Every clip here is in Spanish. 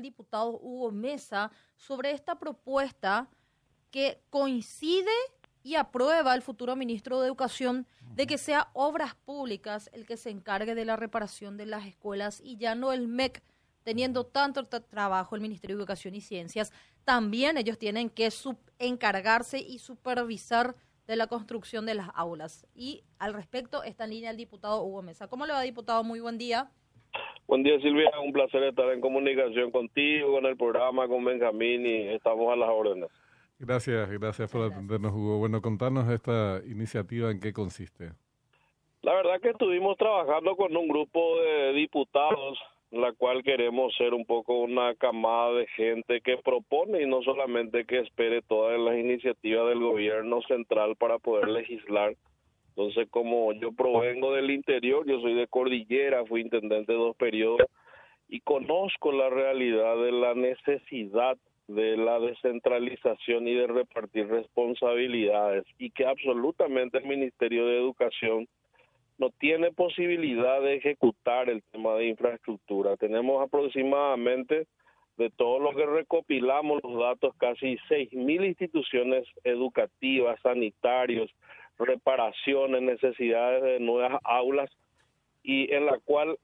diputado Hugo Mesa sobre esta propuesta que coincide y aprueba el futuro ministro de Educación de que sea obras públicas el que se encargue de la reparación de las escuelas y ya no el MEC, teniendo tanto trabajo el Ministerio de Educación y Ciencias, también ellos tienen que encargarse y supervisar de la construcción de las aulas. Y al respecto está en línea el diputado Hugo Mesa. ¿Cómo le va, diputado? Muy buen día. Buen día, Silvia. Un placer estar en comunicación contigo, con el programa, con Benjamín y estamos a las órdenes. Gracias, gracias por atendernos, Hugo. Bueno, contanos esta iniciativa, ¿en qué consiste? La verdad que estuvimos trabajando con un grupo de diputados, la cual queremos ser un poco una camada de gente que propone y no solamente que espere todas las iniciativas del gobierno central para poder legislar entonces, como yo provengo del interior, yo soy de Cordillera, fui intendente de dos periodos y conozco la realidad de la necesidad de la descentralización y de repartir responsabilidades y que absolutamente el Ministerio de Educación no tiene posibilidad de ejecutar el tema de infraestructura. Tenemos aproximadamente de todo lo que recopilamos los datos, casi 6.000 instituciones educativas, sanitarios, reparaciones, necesidades de nuevas aulas y en la cual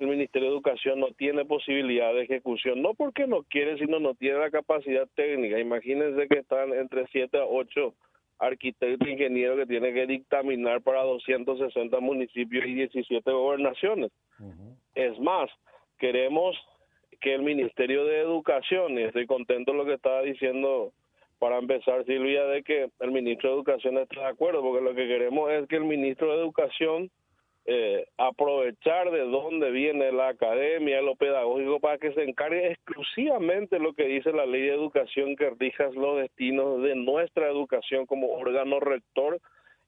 el Ministerio de Educación no tiene posibilidad de ejecución, no porque no quiere, sino no tiene la capacidad técnica. Imagínense que están entre 7 a 8 arquitectos e ingenieros que tienen que dictaminar para 260 municipios y 17 gobernaciones. Es más, queremos que el Ministerio de Educación, y estoy contento de lo que estaba diciendo para empezar, Silvia, de que el ministro de Educación esté de acuerdo, porque lo que queremos es que el ministro de Educación eh, aprovechar de dónde viene la academia, lo pedagógico, para que se encargue exclusivamente lo que dice la ley de educación, que rija los destinos de nuestra educación como órgano rector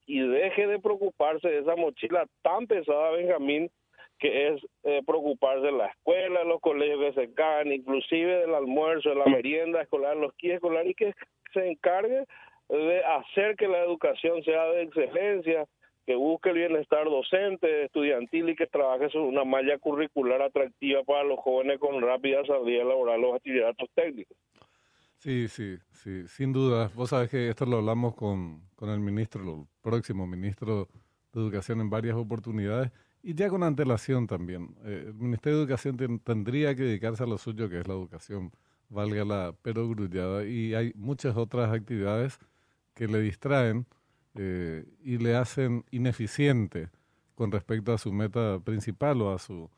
y deje de preocuparse de esa mochila tan pesada, Benjamín, que es eh, preocuparse de la escuela, de los colegios que se caen, inclusive del almuerzo, de la merienda escolar, los kits escolares, y que se encargue de hacer que la educación sea de excelencia, que busque el bienestar docente, estudiantil y que trabaje sobre una malla curricular atractiva para los jóvenes con rápida salida laboral o bachilleratos técnicos. Sí, sí, sí, sin duda. Vos sabés que esto lo hablamos con, con el ministro, el próximo ministro de Educación en varias oportunidades y ya con antelación también. Eh, el Ministerio de Educación tendría que dedicarse a lo suyo, que es la educación, valga la perogrullada, y hay muchas otras actividades que le distraen eh, y le hacen ineficiente con respecto a su meta principal o a, su,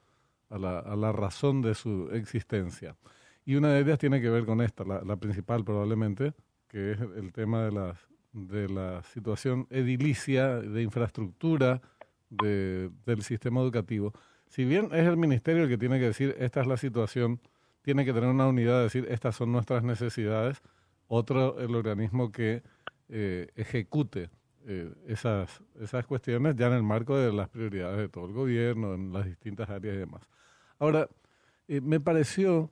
a, la, razón de su existencia. Y una de ellas tiene que ver con esta, la, la principal probablemente, que es el tema de, las, de la situación edilicia, de infraestructura, de, del sistema educativo, si bien es el ministerio el que tiene que decir esta es la situación, tiene que tener una unidad de decir estas son nuestras necesidades, otro el organismo que eh, ejecute eh, esas, esas cuestiones ya en el marco de las prioridades de todo el gobierno, en las distintas áreas y demás. Ahora, eh, me pareció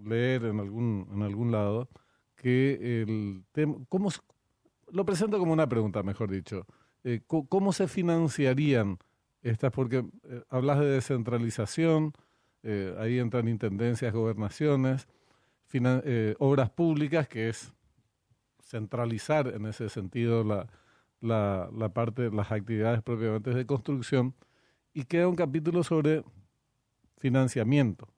leer en algún, en algún lado que el tema, ¿cómo, lo presento como una pregunta, mejor dicho, eh, ¿cómo se financiarían estas? Porque hablas de descentralización, eh, ahí entran intendencias, gobernaciones, obras públicas, que es centralizar en ese sentido la, la, la parte, las actividades propiamente de construcción, y queda un capítulo sobre financiamiento.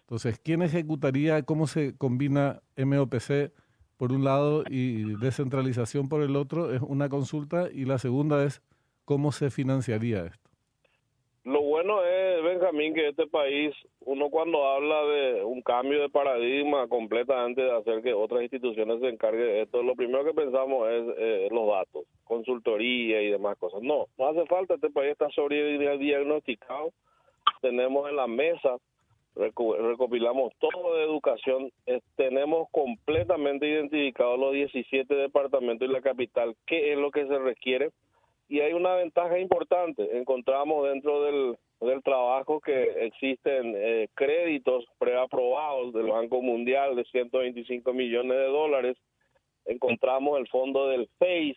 Entonces, ¿quién ejecutaría, cómo se combina MOPC por un lado y descentralización por el otro es una consulta y la segunda es cómo se financiaría esto. Bueno es, Benjamín, que este país, uno cuando habla de un cambio de paradigma completamente de hacer que otras instituciones se encarguen de esto, lo primero que pensamos es eh, los datos, consultoría y demás cosas. No, no hace falta, este país está sobre diagnosticado, tenemos en la mesa recopilamos todo de educación, tenemos completamente identificados los 17 departamentos y la capital, qué es lo que se requiere. Y hay una ventaja importante, encontramos dentro del, del trabajo que existen eh, créditos preaprobados del Banco Mundial de 125 millones de dólares, encontramos el fondo del FACE,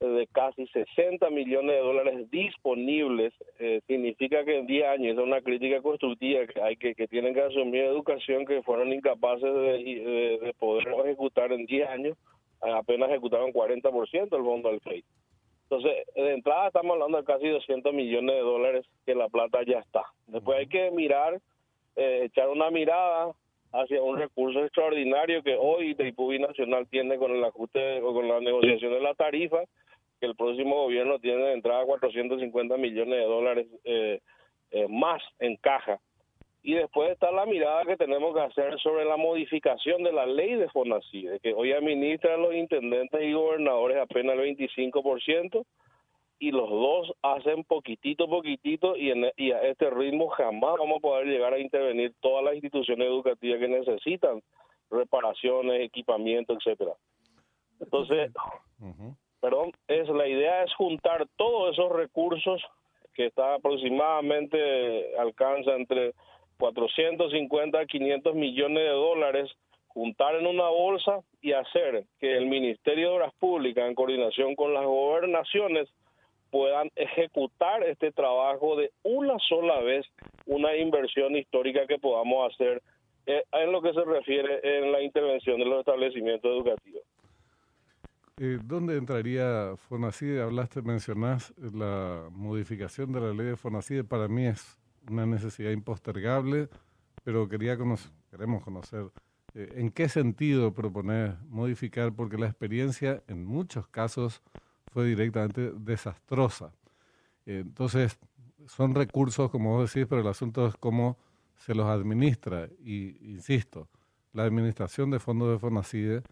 de casi 60 millones de dólares disponibles, eh, significa que en 10 años, es una crítica constructiva que hay que, que tienen que asumir educación que fueron incapaces de, de, poder ejecutar en 10 años, apenas ejecutaron 40% del fondo del FEI. Entonces, de entrada estamos hablando de casi 200 millones de dólares que la plata ya está. Después hay que mirar, eh, echar una mirada hacia un recurso extraordinario que hoy Taipubi Nacional tiene con el ajuste o con la negociación de la tarifa, que el próximo gobierno tiene de entrada 450 millones de dólares eh, eh, más en caja. Y después está la mirada que tenemos que hacer sobre la modificación de la ley de FONACIDE, que hoy administran los intendentes y gobernadores apenas el 25%, y los dos hacen poquitito, poquitito, y, en, y a este ritmo jamás vamos a poder llegar a intervenir todas las instituciones educativas que necesitan reparaciones, equipamiento, etcétera. Entonces, perdón, es la idea es juntar todos esos recursos que está aproximadamente alcanza entre 450 a 500 millones de dólares juntar en una bolsa y hacer que el Ministerio de Obras Públicas, en coordinación con las gobernaciones, puedan ejecutar este trabajo de una sola vez, una inversión histórica que podamos hacer eh, en lo que se refiere en la intervención de los establecimientos educativos. Eh, ¿Dónde entraría FONACIDE? Hablaste, mencionás la modificación de la ley de FONACIDE. Para mí es una necesidad impostergable, pero quería conocer, queremos conocer eh, en qué sentido proponer modificar, porque la experiencia en muchos casos fue directamente desastrosa. entonces, son recursos, como vos decís, pero el asunto es cómo se los administra. Y, insisto, la administración de fondos de FONACIDE,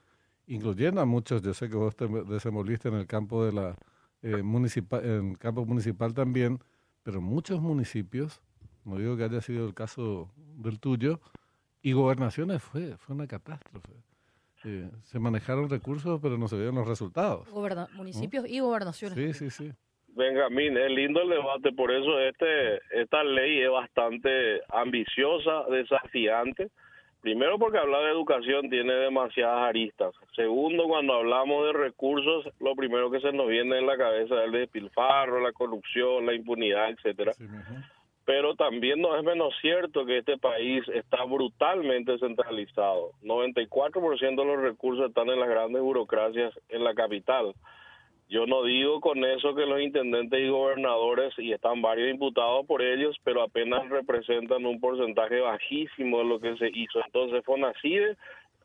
incluyendo a muchos, yo sé que vos te desenvolviste en el campo de la eh, municipal, en el campo municipal también, pero muchos municipios, no digo que haya sido el caso del tuyo, y gobernaciones fue, fue una catástrofe se manejaron recursos, pero no se vieron los resultados. municipios y gobernaciones. Sí, sí, sí. Benjamín, es lindo el debate, por eso este esta ley es bastante ambiciosa, desafiante. Primero porque hablar de educación tiene demasiadas aristas. Segundo, cuando hablamos de recursos, lo primero que se nos viene en la cabeza es el despilfarro, la corrupción, la impunidad, etcétera pero también no es menos cierto que este país está brutalmente centralizado. 94% de los recursos están en las grandes burocracias en la capital. Yo no digo con eso que los intendentes y gobernadores, y están varios imputados por ellos, pero apenas representan un porcentaje bajísimo de lo que se hizo. Entonces, FONACIDE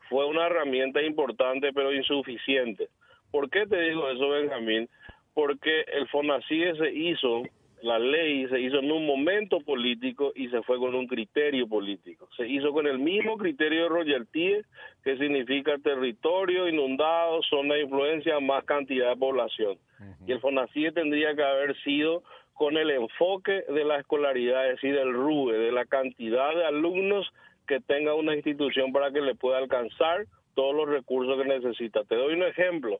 fue una herramienta importante, pero insuficiente. ¿Por qué te digo eso, Benjamín? Porque el FONACIDE se hizo la ley se hizo en un momento político y se fue con un criterio político. Se hizo con el mismo criterio de royalty, que significa territorio inundado, zona de influencia, más cantidad de población. Y el FONACIE tendría que haber sido con el enfoque de la escolaridad, es decir, del RUE, de la cantidad de alumnos que tenga una institución para que le pueda alcanzar todos los recursos que necesita. Te doy un ejemplo.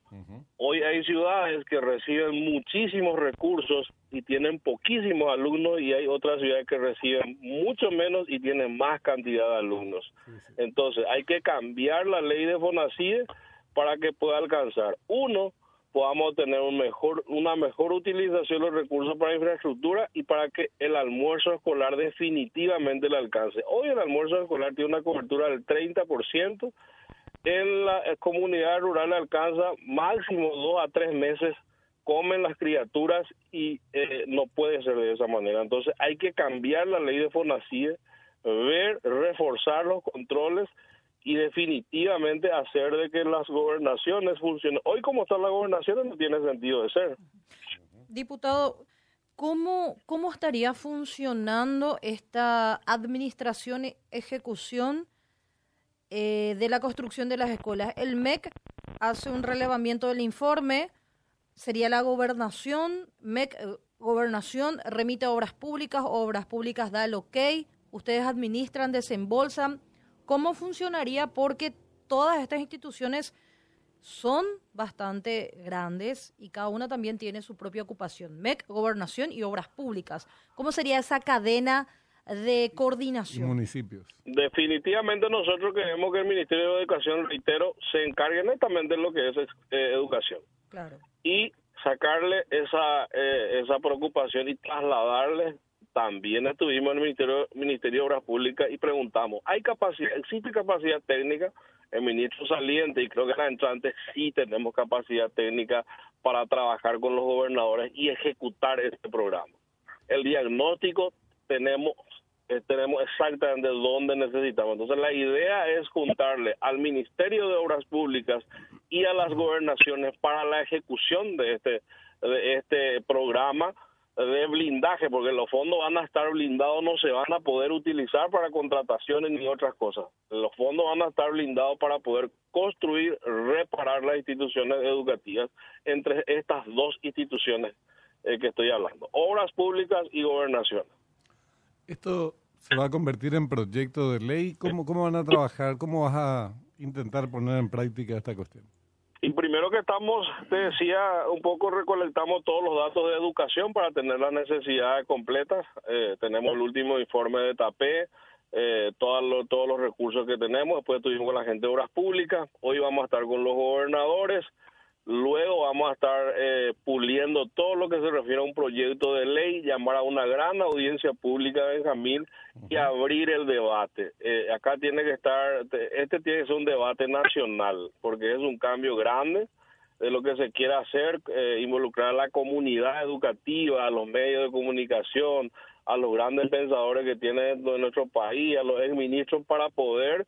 Hoy hay ciudades que reciben muchísimos recursos y tienen poquísimos alumnos y hay otras ciudades que reciben mucho menos y tienen más cantidad de alumnos. Entonces, hay que cambiar la ley de FONACIDE para que pueda alcanzar. Uno, podamos tener un mejor, una mejor utilización de los recursos para infraestructura y para que el almuerzo escolar definitivamente le alcance. Hoy el almuerzo escolar tiene una cobertura del 30%, en la eh, comunidad rural alcanza máximo dos a tres meses comen las criaturas y eh, no puede ser de esa manera. Entonces hay que cambiar la ley de FONACIE, ver, reforzar los controles y definitivamente hacer de que las gobernaciones funcionen. Hoy como están las gobernaciones no tiene sentido de ser. Diputado, ¿cómo, cómo estaría funcionando esta administración y ejecución eh, de la construcción de las escuelas. El MEC hace un relevamiento del informe, sería la gobernación, MEC, eh, gobernación remite obras públicas, obras públicas da el ok, ustedes administran, desembolsan. ¿Cómo funcionaría? Porque todas estas instituciones son bastante grandes y cada una también tiene su propia ocupación. MEC, gobernación y obras públicas. ¿Cómo sería esa cadena de coordinación. Municipios. Definitivamente nosotros queremos que el Ministerio de Educación, reitero, se encargue netamente de lo que es eh, educación. Claro. Y sacarle esa, eh, esa preocupación y trasladarle. También estuvimos en el Ministerio, Ministerio de Obras Públicas y preguntamos, ¿hay capacidad, existe capacidad técnica? El ministro saliente y creo que la entrante sí tenemos capacidad técnica para trabajar con los gobernadores y ejecutar este programa. El diagnóstico tenemos eh, tenemos exactamente dónde necesitamos. Entonces la idea es juntarle al Ministerio de Obras Públicas y a las gobernaciones para la ejecución de este de este programa de blindaje, porque los fondos van a estar blindados, no se van a poder utilizar para contrataciones ni otras cosas. Los fondos van a estar blindados para poder construir, reparar las instituciones educativas entre estas dos instituciones eh, que estoy hablando, obras públicas y gobernaciones. Esto se va a convertir en proyecto de ley. ¿Cómo, cómo van a trabajar? ¿Cómo vas a intentar poner en práctica esta cuestión? Y primero que estamos, te decía, un poco recolectamos todos los datos de educación para tener las necesidades completas. Eh, tenemos el último informe de TAPE, eh, todos, todos los recursos que tenemos. Después estuvimos con la gente de Obras Públicas. Hoy vamos a estar con los gobernadores. Luego vamos a estar eh, puliendo todo lo que se refiere a un proyecto de ley, llamar a una gran audiencia pública, Benjamín, y abrir el debate. Eh, acá tiene que estar, este tiene que ser un debate nacional, porque es un cambio grande de lo que se quiere hacer, eh, involucrar a la comunidad educativa, a los medios de comunicación, a los grandes pensadores que tiene nuestro país, a los exministros para poder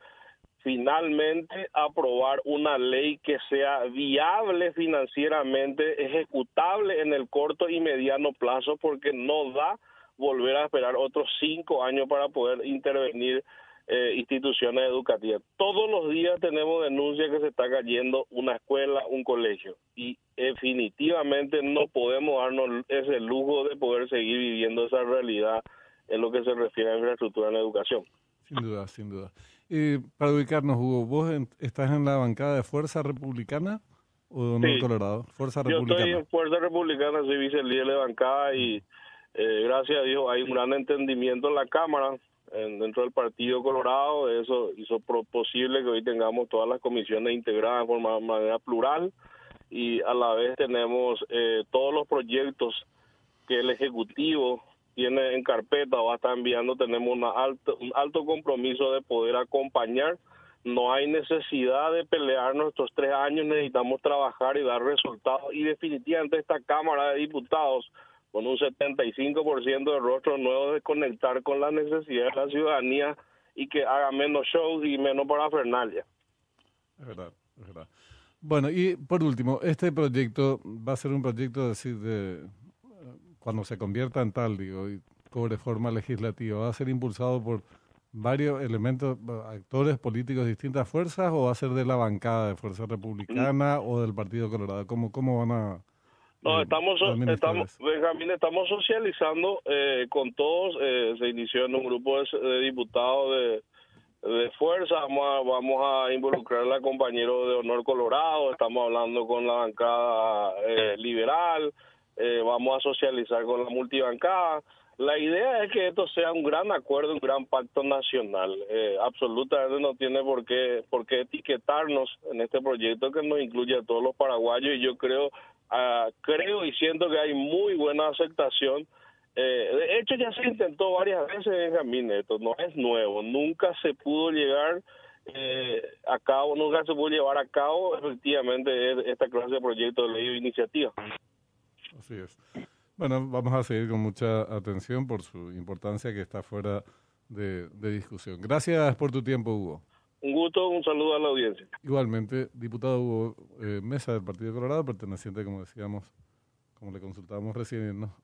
finalmente aprobar una ley que sea viable financieramente, ejecutable en el corto y mediano plazo, porque no da volver a esperar otros cinco años para poder intervenir eh, instituciones educativas. Todos los días tenemos denuncias que se está cayendo una escuela, un colegio, y definitivamente no podemos darnos ese lujo de poder seguir viviendo esa realidad en lo que se refiere a infraestructura en la educación. Sin duda, sin duda. Eh, para ubicarnos, Hugo, ¿vos estás en la bancada de Fuerza Republicana o no Colorado? Fuerza Republicana. Yo estoy en Fuerza Republicana, soy vice-líder de bancada y eh, gracias a Dios hay un gran entendimiento en la Cámara, dentro del Partido Colorado. Eso hizo posible que hoy tengamos todas las comisiones integradas de forma, manera plural y a la vez tenemos eh, todos los proyectos que el Ejecutivo tiene en carpeta o estar enviando, tenemos una alto, un alto compromiso de poder acompañar. No hay necesidad de pelear nuestros tres años, necesitamos trabajar y dar resultados. Y definitivamente esta Cámara de Diputados, con un 75% de rostros nuevos, de conectar con las necesidades de la ciudadanía y que haga menos shows y menos parafernalia. Es verdad, es verdad. Bueno, y por último, este proyecto va a ser un proyecto decir, de, cuando se convierta en tal, digo, y cobre forma legislativa, ¿va a ser impulsado por varios elementos, actores políticos de distintas fuerzas o va a ser de la bancada de Fuerza Republicana o del Partido Colorado? ¿Cómo, cómo van a...? No, eh, estamos, estamos, Benjamín, estamos socializando eh, con todos. Eh, se inició en un grupo de, diputados de, de fuerza. Vamos a, vamos a involucrar a la compañero de Honor Colorado. Estamos hablando con la bancada liberal. Eh, vamos a socializar con la multibancada. La idea es que esto sea un gran acuerdo, un gran pacto nacional. Eh, absolutamente no tiene por qué, por qué etiquetarnos en este proyecto que nos incluye a todos los paraguayos y yo creo, uh, creo y siento que hay muy buena aceptación. Eh, de hecho ya se intentó varias veces, Benjamín, esto no es nuevo, nunca se pudo llegar eh, a cabo, nunca se pudo llevar a cabo efectivamente esta clase de proyecto de ley o iniciativa. Así es. Bueno, vamos a seguir con mucha atención por su importancia que está fuera de, discusión. Gracias por tu tiempo, Hugo. Un gusto, un saludo a la audiencia. Igualmente, diputado Hugo eh, Mesa del Partido Colorado, perteneciente, como decíamos, como le consultábamos recién, ¿no?